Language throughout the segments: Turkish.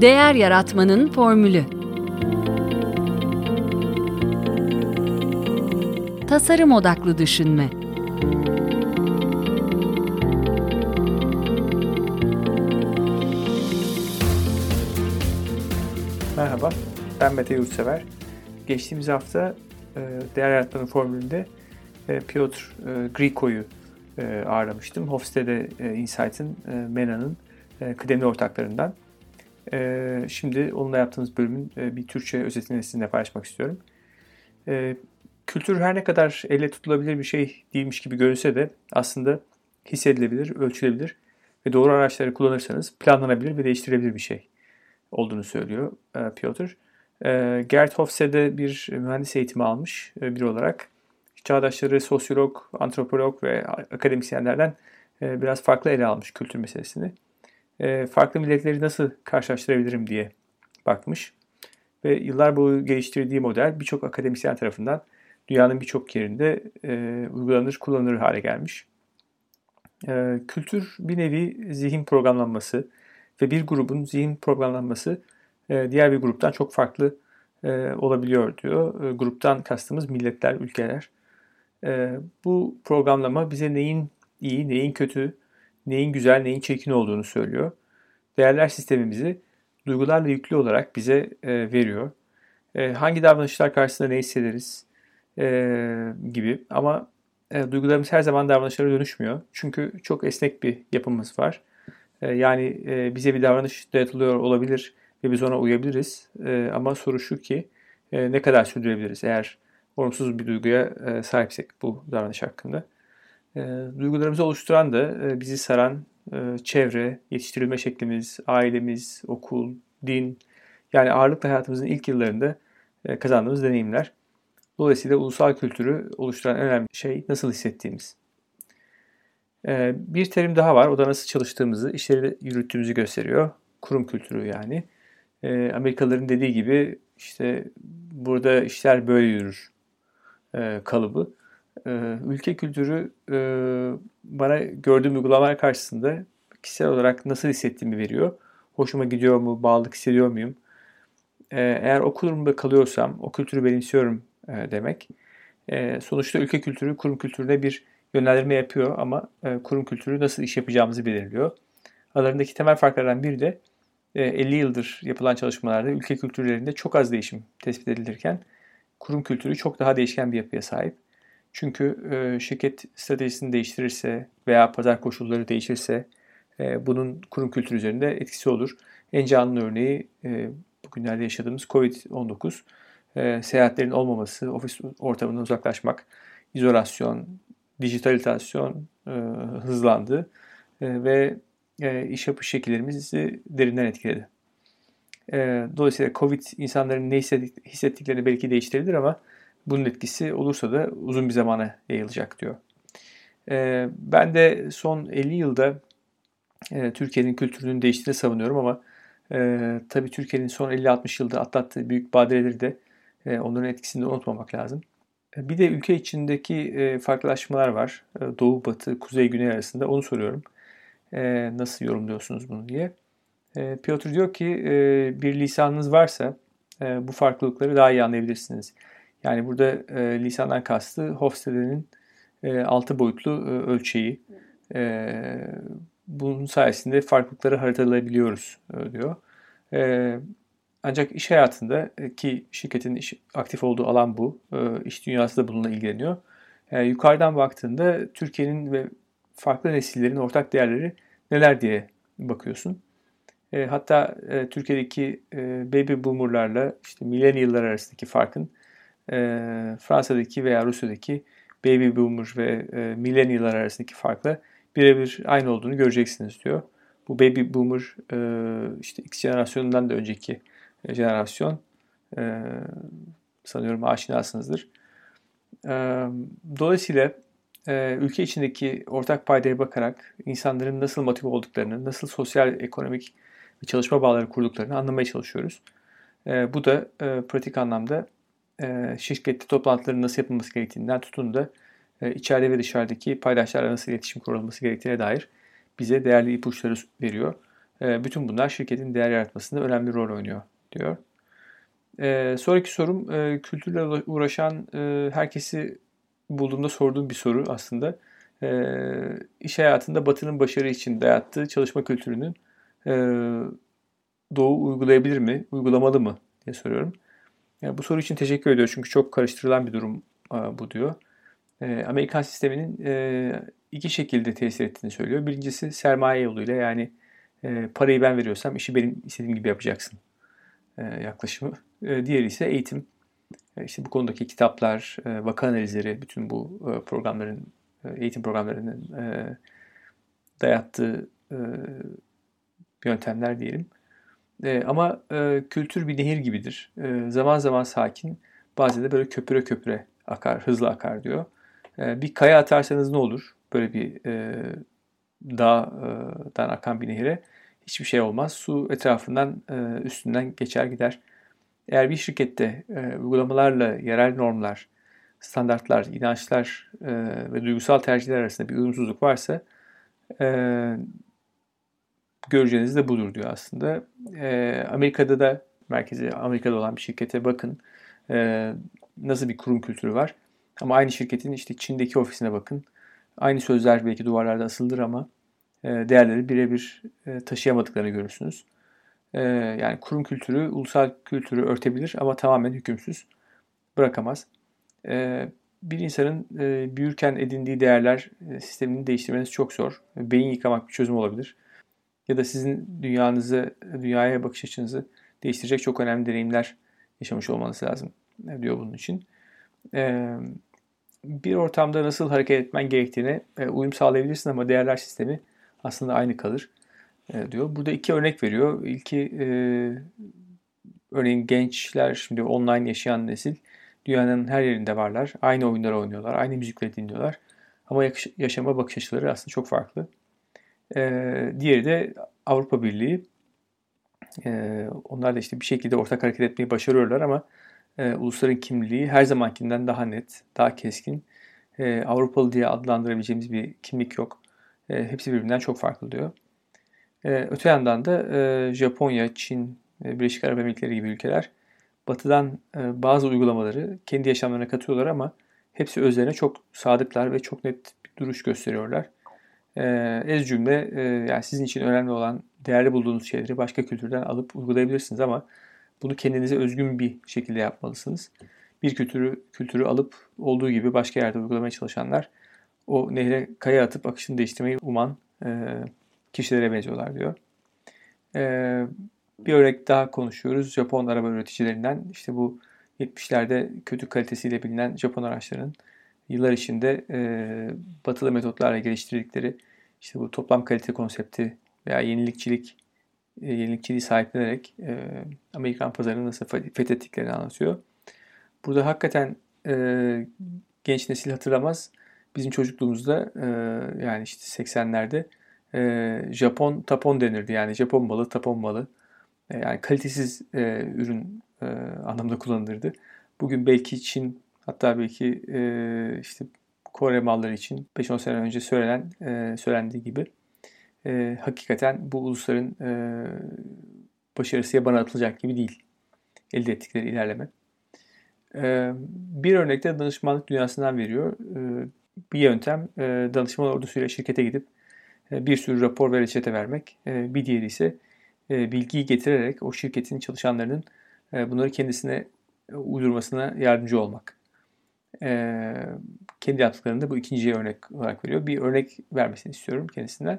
Değer Yaratmanın Formülü Tasarım Odaklı Düşünme Merhaba, ben Mete Yurtsever. Geçtiğimiz hafta e, Değer Yaratmanın Formülü'nde e, Piotr e, Griko'yu ağırlamıştım. Hofstede Insight'ın, MENA'nın kıdemli ortaklarından. Şimdi onunla yaptığımız bölümün bir Türkçe özetini sizinle paylaşmak istiyorum. Kültür her ne kadar elle tutulabilir bir şey değilmiş gibi görünse de aslında hissedilebilir, ölçülebilir ve doğru araçları kullanırsanız planlanabilir ve değiştirilebilir bir şey olduğunu söylüyor Piotr. Gert Hofstede bir mühendis eğitimi almış biri olarak çağdaşları sosyolog, antropolog ve akademisyenlerden e, biraz farklı ele almış kültür meselesini. E, farklı milletleri nasıl karşılaştırabilirim diye bakmış. Ve yıllar boyu geliştirdiği model birçok akademisyen tarafından dünyanın birçok yerinde e, uygulanır, kullanılır hale gelmiş. Kültür bir nevi zihin programlanması ve bir grubun zihin programlanması diğer bir gruptan çok farklı olabiliyor diyor. Gruptan kastımız milletler, ülkeler. E, bu programlama bize neyin iyi, neyin kötü, neyin güzel, neyin çirkin olduğunu söylüyor. Değerler sistemimizi duygularla yüklü olarak bize e, veriyor. E, hangi davranışlar karşısında ne hissederiz e, gibi ama e, duygularımız her zaman davranışlara dönüşmüyor. Çünkü çok esnek bir yapımız var. E, yani e, bize bir davranış dayatılıyor olabilir ve biz ona uyabiliriz. E, ama soru şu ki e, ne kadar sürdürebiliriz eğer olumsuz bir duyguya e, sahipsek bu davranış hakkında. E, duygularımızı oluşturan da e, bizi saran çevre, yetiştirilme şeklimiz, ailemiz, okul, din, yani ağırlıklı hayatımızın ilk yıllarında kazandığımız deneyimler. Dolayısıyla ulusal kültürü oluşturan en önemli şey nasıl hissettiğimiz. Bir terim daha var. O da nasıl çalıştığımızı, işleri yürüttüğümüzü gösteriyor. Kurum kültürü yani. Amerikalıların dediği gibi işte burada işler böyle yürür e, kalıbı. E, ülke kültürü e, bana gördüğüm uygulamalar karşısında kişisel olarak nasıl hissettiğimi veriyor. Hoşuma gidiyor mu, bağlılık hissediyor muyum? E, eğer o kurumda kalıyorsam, o kültürü benimsiyorum e, demek. E, sonuçta ülke kültürü kurum kültürüne bir yönlendirme yapıyor ama e, kurum kültürü nasıl iş yapacağımızı belirliyor. Aralarındaki temel farklardan biri de 50 e, yıldır yapılan çalışmalarda ülke kültürlerinde çok az değişim tespit edilirken kurum kültürü çok daha değişken bir yapıya sahip. Çünkü e, şirket stratejisini değiştirirse veya pazar koşulları değişirse e, bunun kurum kültürü üzerinde etkisi olur. En canlı örneği e, bugünlerde yaşadığımız COVID-19. E, seyahatlerin olmaması, ofis ortamından uzaklaşmak, izolasyon, dijitalizasyon e, hızlandı e, ve e, iş yapış şekillerimizi derinden etkiledi. E, dolayısıyla Covid insanların ne hissettiklerini belki değiştirebilir ama bunun etkisi olursa da uzun bir zamana yayılacak diyor. E, ben de son 50 yılda e, Türkiye'nin kültürünün değiştiğini savunuyorum ama e, tabii Türkiye'nin son 50-60 yılda atlattığı büyük badireleri de e, onların etkisini de unutmamak lazım. Bir de ülke içindeki farklılaşmalar var. Doğu, Batı, Kuzey, Güney arasında onu soruyorum. Nasıl yorumluyorsunuz bunu diye. Piotr diyor ki bir lisanınız varsa bu farklılıkları daha iyi anlayabilirsiniz. Yani burada e, lisandan kastı Hofstede'nin e, altı boyutlu e, ölçeği. E, bunun sayesinde farklılıkları haritalayabiliyoruz e, diyor. E, ancak iş hayatında e, ki şirketin iş, aktif olduğu alan bu. E, iş dünyası da bununla ilgileniyor. E, yukarıdan baktığında Türkiye'nin ve farklı nesillerin ortak değerleri neler diye bakıyorsun. E, hatta e, Türkiye'deki e, baby boomerlarla işte millennial'lar arasındaki farkın e, Fransa'daki veya Rusya'daki baby boomer ve e, millennial'lar arasındaki farkla birebir aynı olduğunu göreceksiniz diyor. Bu baby boomer e, işte X jenerasyonundan da önceki e, jenerasyon e, sanıyorum aşinasınızdır. E, dolayısıyla e, ülke içindeki ortak paydaya bakarak insanların nasıl motive olduklarını, nasıl sosyal, ekonomik ve çalışma bağları kurduklarını anlamaya çalışıyoruz. E, bu da e, pratik anlamda e, şirkette toplantıların nasıl yapılması gerektiğinden tutun da e, içeride ve dışarıdaki paydaşlarla nasıl iletişim kurulması gerektiğine dair bize değerli ipuçları veriyor. E, bütün bunlar şirketin değer yaratmasında önemli rol oynuyor diyor. E, sonraki sorum e, kültürle uğraşan e, herkesi bulduğumda sorduğum bir soru aslında. E, iş hayatında Batı'nın başarı için dayattığı çalışma kültürünün e, Doğu uygulayabilir mi, uygulamalı mı diye soruyorum. Yani bu soru için teşekkür ediyor çünkü çok karıştırılan bir durum e, bu diyor. E, Amerikan sisteminin e, iki şekilde tesir ettiğini söylüyor. Birincisi sermaye yoluyla yani e, parayı ben veriyorsam işi benim istediğim gibi yapacaksın e, yaklaşımı. E, diğeri ise eğitim. E, işte bu konudaki kitaplar, e, vaka analizleri, bütün bu e, programların, e, eğitim programlarının e, dayattığı e, yöntemler diyelim. E, ama e, kültür bir nehir gibidir. E, zaman zaman sakin, bazen de böyle köpüre köpüre akar, hızlı akar diyor. E, bir kaya atarsanız ne olur? Böyle bir e, dağdan akan bir nehire hiçbir şey olmaz. Su etrafından e, üstünden geçer gider. Eğer bir şirkette e, uygulamalarla yerel normlar, standartlar, inançlar e, ve duygusal tercihler arasında bir uyumsuzluk varsa e, göreceğiniz de budur diyor aslında. E, Amerika'da da merkezi Amerika'da olan bir şirkete bakın e, nasıl bir kurum kültürü var. Ama aynı şirketin işte Çin'deki ofisine bakın. Aynı sözler belki duvarlarda asıldır ama e, değerleri birebir e, taşıyamadıklarını görürsünüz. E, yani kurum kültürü ulusal kültürü örtebilir ama tamamen hükümsüz bırakamaz. E, bir insanın e, büyürken edindiği değerler e, sistemini değiştirmeniz çok zor. Beyin yıkamak bir çözüm olabilir ya da sizin dünyanızı, dünyaya bakış açınızı değiştirecek çok önemli deneyimler yaşamış olmanız lazım diyor bunun için. Bir ortamda nasıl hareket etmen gerektiğine uyum sağlayabilirsin ama değerler sistemi aslında aynı kalır diyor. Burada iki örnek veriyor. İlki örneğin gençler şimdi online yaşayan nesil dünyanın her yerinde varlar. Aynı oyunları oynuyorlar, aynı müzikleri dinliyorlar. Ama yaşama bakış açıları aslında çok farklı. E, diğeri de Avrupa Birliği. E, onlar da işte bir şekilde ortak hareket etmeyi başarıyorlar ama e, ulusların kimliği her zamankinden daha net, daha keskin. E, Avrupalı diye adlandırabileceğimiz bir kimlik yok. E, hepsi birbirinden çok farklı diyor. E, öte yandan da e, Japonya, Çin, e, Birleşik Arap Emirlikleri gibi ülkeler batıdan e, bazı uygulamaları kendi yaşamlarına katıyorlar ama hepsi özlerine çok sadıklar ve çok net bir duruş gösteriyorlar. E, ez cümle e, yani sizin için önemli olan değerli bulduğunuz şeyleri başka kültürden alıp uygulayabilirsiniz ama bunu kendinize özgün bir şekilde yapmalısınız. Bir kültürü kültürü alıp olduğu gibi başka yerde uygulamaya çalışanlar o nehre kaya atıp akışını değiştirmeyi uman e, kişilere benziyorlar diyor. E, bir örnek daha konuşuyoruz. Japon araba üreticilerinden. İşte bu 70'lerde kötü kalitesiyle bilinen Japon araçlarının yıllar içinde e, batılı metotlarla geliştirdikleri işte bu toplam kalite konsepti veya yenilikçilik e, yenilikçiliği sahiplenerek e, Amerikan pazarını nasıl fethettiklerini anlatıyor. Burada hakikaten e, genç nesil hatırlamaz. Bizim çocukluğumuzda e, yani işte 80'lerde e, Japon tapon denirdi. Yani Japon malı, tapon malı. E, yani kalitesiz e, ürün e, anlamda kullanılırdı. Bugün belki Çin Hatta belki e, işte Kore malları için 5-10 sene önce söylenen e, söylendiği gibi e, hakikaten bu ulusların e, başarısı yabana atılacak gibi değil. Elde ettikleri ilerleme. E, bir örnekte danışmanlık dünyasından veriyor. E, bir yöntem e, danışman ordusuyla şirkete gidip e, bir sürü rapor ve reçete vermek. E, bir diğeri ise e, bilgiyi getirerek o şirketin çalışanlarının e, bunları kendisine uydurmasına yardımcı olmak e, kendi yaptıklarını da bu ikinciye örnek olarak veriyor. Bir örnek vermesini istiyorum kendisinden.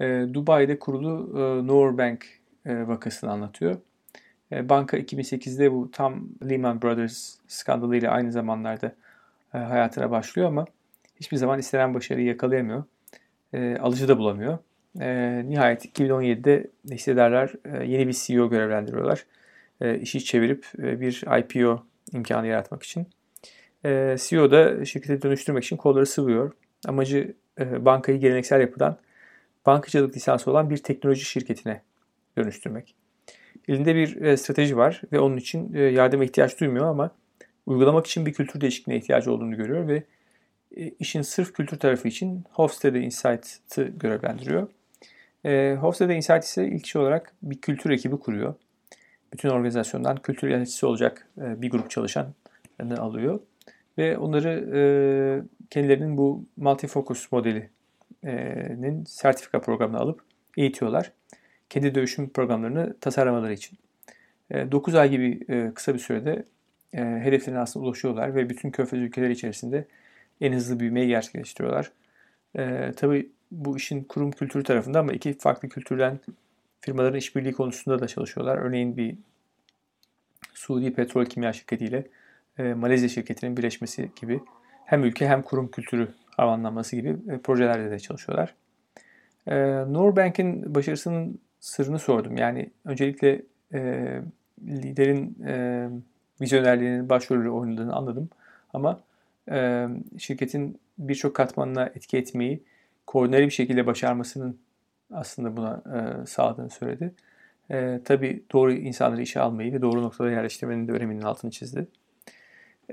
E, Dubai'de kurulu e, Noorbank e, vakasını anlatıyor. E, banka 2008'de bu tam Lehman Brothers skandalıyla aynı zamanlarda e, hayatına başlıyor ama hiçbir zaman istenen başarıyı yakalayamıyor. E, alıcı da bulamıyor. E, nihayet 2017'de hissedarlar e, yeni bir CEO görevlendiriyorlar. E, işi çevirip e, bir IPO imkanı yaratmak için. E, CEO da şirketi dönüştürmek için kolları sıvıyor. Amacı e, bankayı geleneksel yapıdan bankacılık lisansı olan bir teknoloji şirketine dönüştürmek. Elinde bir e, strateji var ve onun için e, yardıma ihtiyaç duymuyor ama uygulamak için bir kültür değişikliğine ihtiyacı olduğunu görüyor ve e, işin sırf kültür tarafı için Hofstede Insight'ı görevlendiriyor. E, Hofstede Insight ise ilk iş olarak bir kültür ekibi kuruyor. Bütün organizasyondan kültür yöneticisi olacak e, bir grup çalışanını alıyor. Ve onları e, kendilerinin bu multifocus modelinin sertifika programına alıp eğitiyorlar. Kendi dönüşüm programlarını tasarlamaları için. 9 ay gibi kısa bir sürede hedeflerine aslında ulaşıyorlar ve bütün körfez ülkeleri içerisinde en hızlı büyümeyi gerçekleştiriyorlar. Tabii bu işin kurum kültürü tarafında ama iki farklı kültürden firmaların işbirliği konusunda da çalışıyorlar. Örneğin bir Suudi petrol kimya şirketiyle e, Malezya şirketinin birleşmesi gibi hem ülke hem kurum kültürü havanlanması gibi e, projelerde de çalışıyorlar. E, Norbank'in başarısının sırrını sordum. Yani öncelikle e, liderin e, vizyonerliğinin başrolü oynadığını anladım. Ama e, şirketin birçok katmanına etki etmeyi koordineli bir şekilde başarmasının aslında buna e, sağladığını söyledi. E, tabii doğru insanları işe almayı ve doğru noktada yerleştirmenin de öneminin altını çizdi.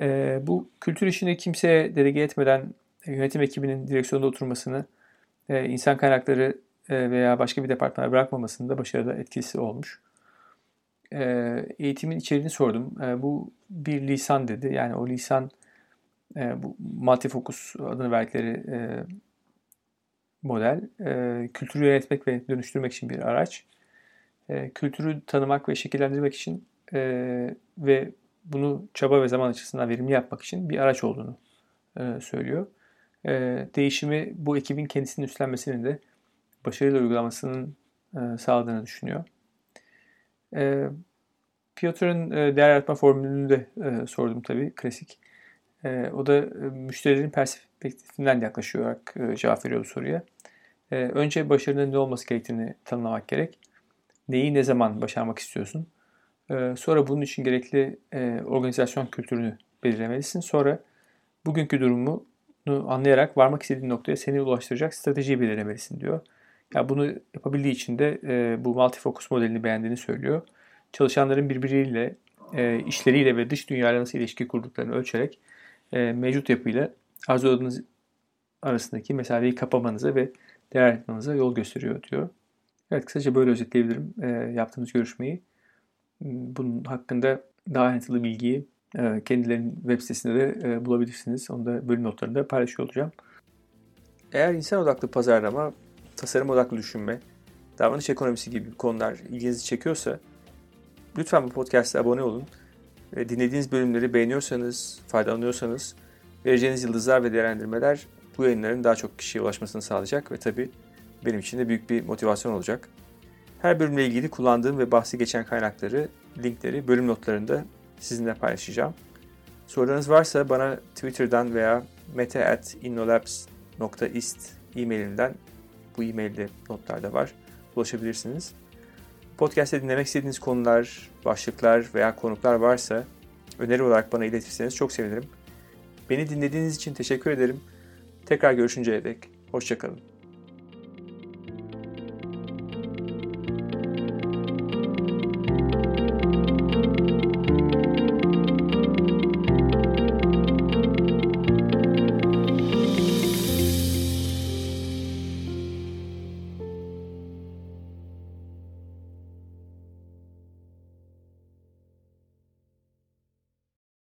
E, bu kültür işini kimseye delege etmeden yönetim ekibinin direksiyonda oturmasını, e, insan kaynakları e, veya başka bir departmana bırakmamasının da başarıda etkisi olmuş. E, eğitimin içeriğini sordum. E, bu bir lisan dedi. Yani o lisan e, bu multifocus adını verdikleri e, model e, kültürü yönetmek ve dönüştürmek için bir araç. E, kültürü tanımak ve şekillendirmek için e, ve bunu çaba ve zaman açısından verimli yapmak için bir araç olduğunu e, söylüyor. E, değişimi bu ekibin kendisinin üstlenmesinin de başarıyla uygulamasının e, sağladığını düşünüyor. E, Piotr'ın e, değer yaratma formülünü de sordum tabii, klasik. O da müşterilerin perspektifinden yaklaşarak e, cevap veriyor bu soruya. Önce başarının ne olması gerektiğini tanımlamak gerek. Neyi ne zaman başarmak istiyorsun? E, sonra bunun için gerekli e, organizasyon kültürünü belirlemelisin. Sonra bugünkü durumunu anlayarak varmak istediğin noktaya seni ulaştıracak stratejiyi belirlemelisin diyor. Ya bunu yapabildiği için de e, bu multifocus modelini beğendiğini söylüyor. Çalışanların birbiriyle, e, işleriyle ve dış dünyayla nasıl ilişki kurduklarını ölçerek mevcut yapıyla arzuladığınız arasındaki mesafeyi kapamanıza ve değer yol gösteriyor diyor. Evet kısaca böyle özetleyebilirim yaptığımız görüşmeyi. Bunun hakkında daha ayrıntılı bilgiyi e, kendilerinin web sitesinde de e, bulabilirsiniz. Onu da bölüm notlarında paylaşıyor olacağım. Eğer insan odaklı pazarlama, tasarım odaklı düşünme, davranış ekonomisi gibi konular ilginizi çekiyorsa lütfen bu podcast'a abone olun. Dinlediğiniz bölümleri beğeniyorsanız, faydalanıyorsanız vereceğiniz yıldızlar ve değerlendirmeler bu yayınların daha çok kişiye ulaşmasını sağlayacak ve tabii benim için de büyük bir motivasyon olacak. Her bölümle ilgili kullandığım ve bahsi geçen kaynakları, linkleri bölüm notlarında sizinle paylaşacağım. Sorularınız varsa bana Twitter'dan veya meta.innolabs.ist e-mailimden bu e-mailde notlarda var. Ulaşabilirsiniz. Podcast'te dinlemek istediğiniz konular, başlıklar veya konuklar varsa öneri olarak bana iletirseniz çok sevinirim. Beni dinlediğiniz için teşekkür ederim. Tekrar görüşünceye dek hoşçakalın.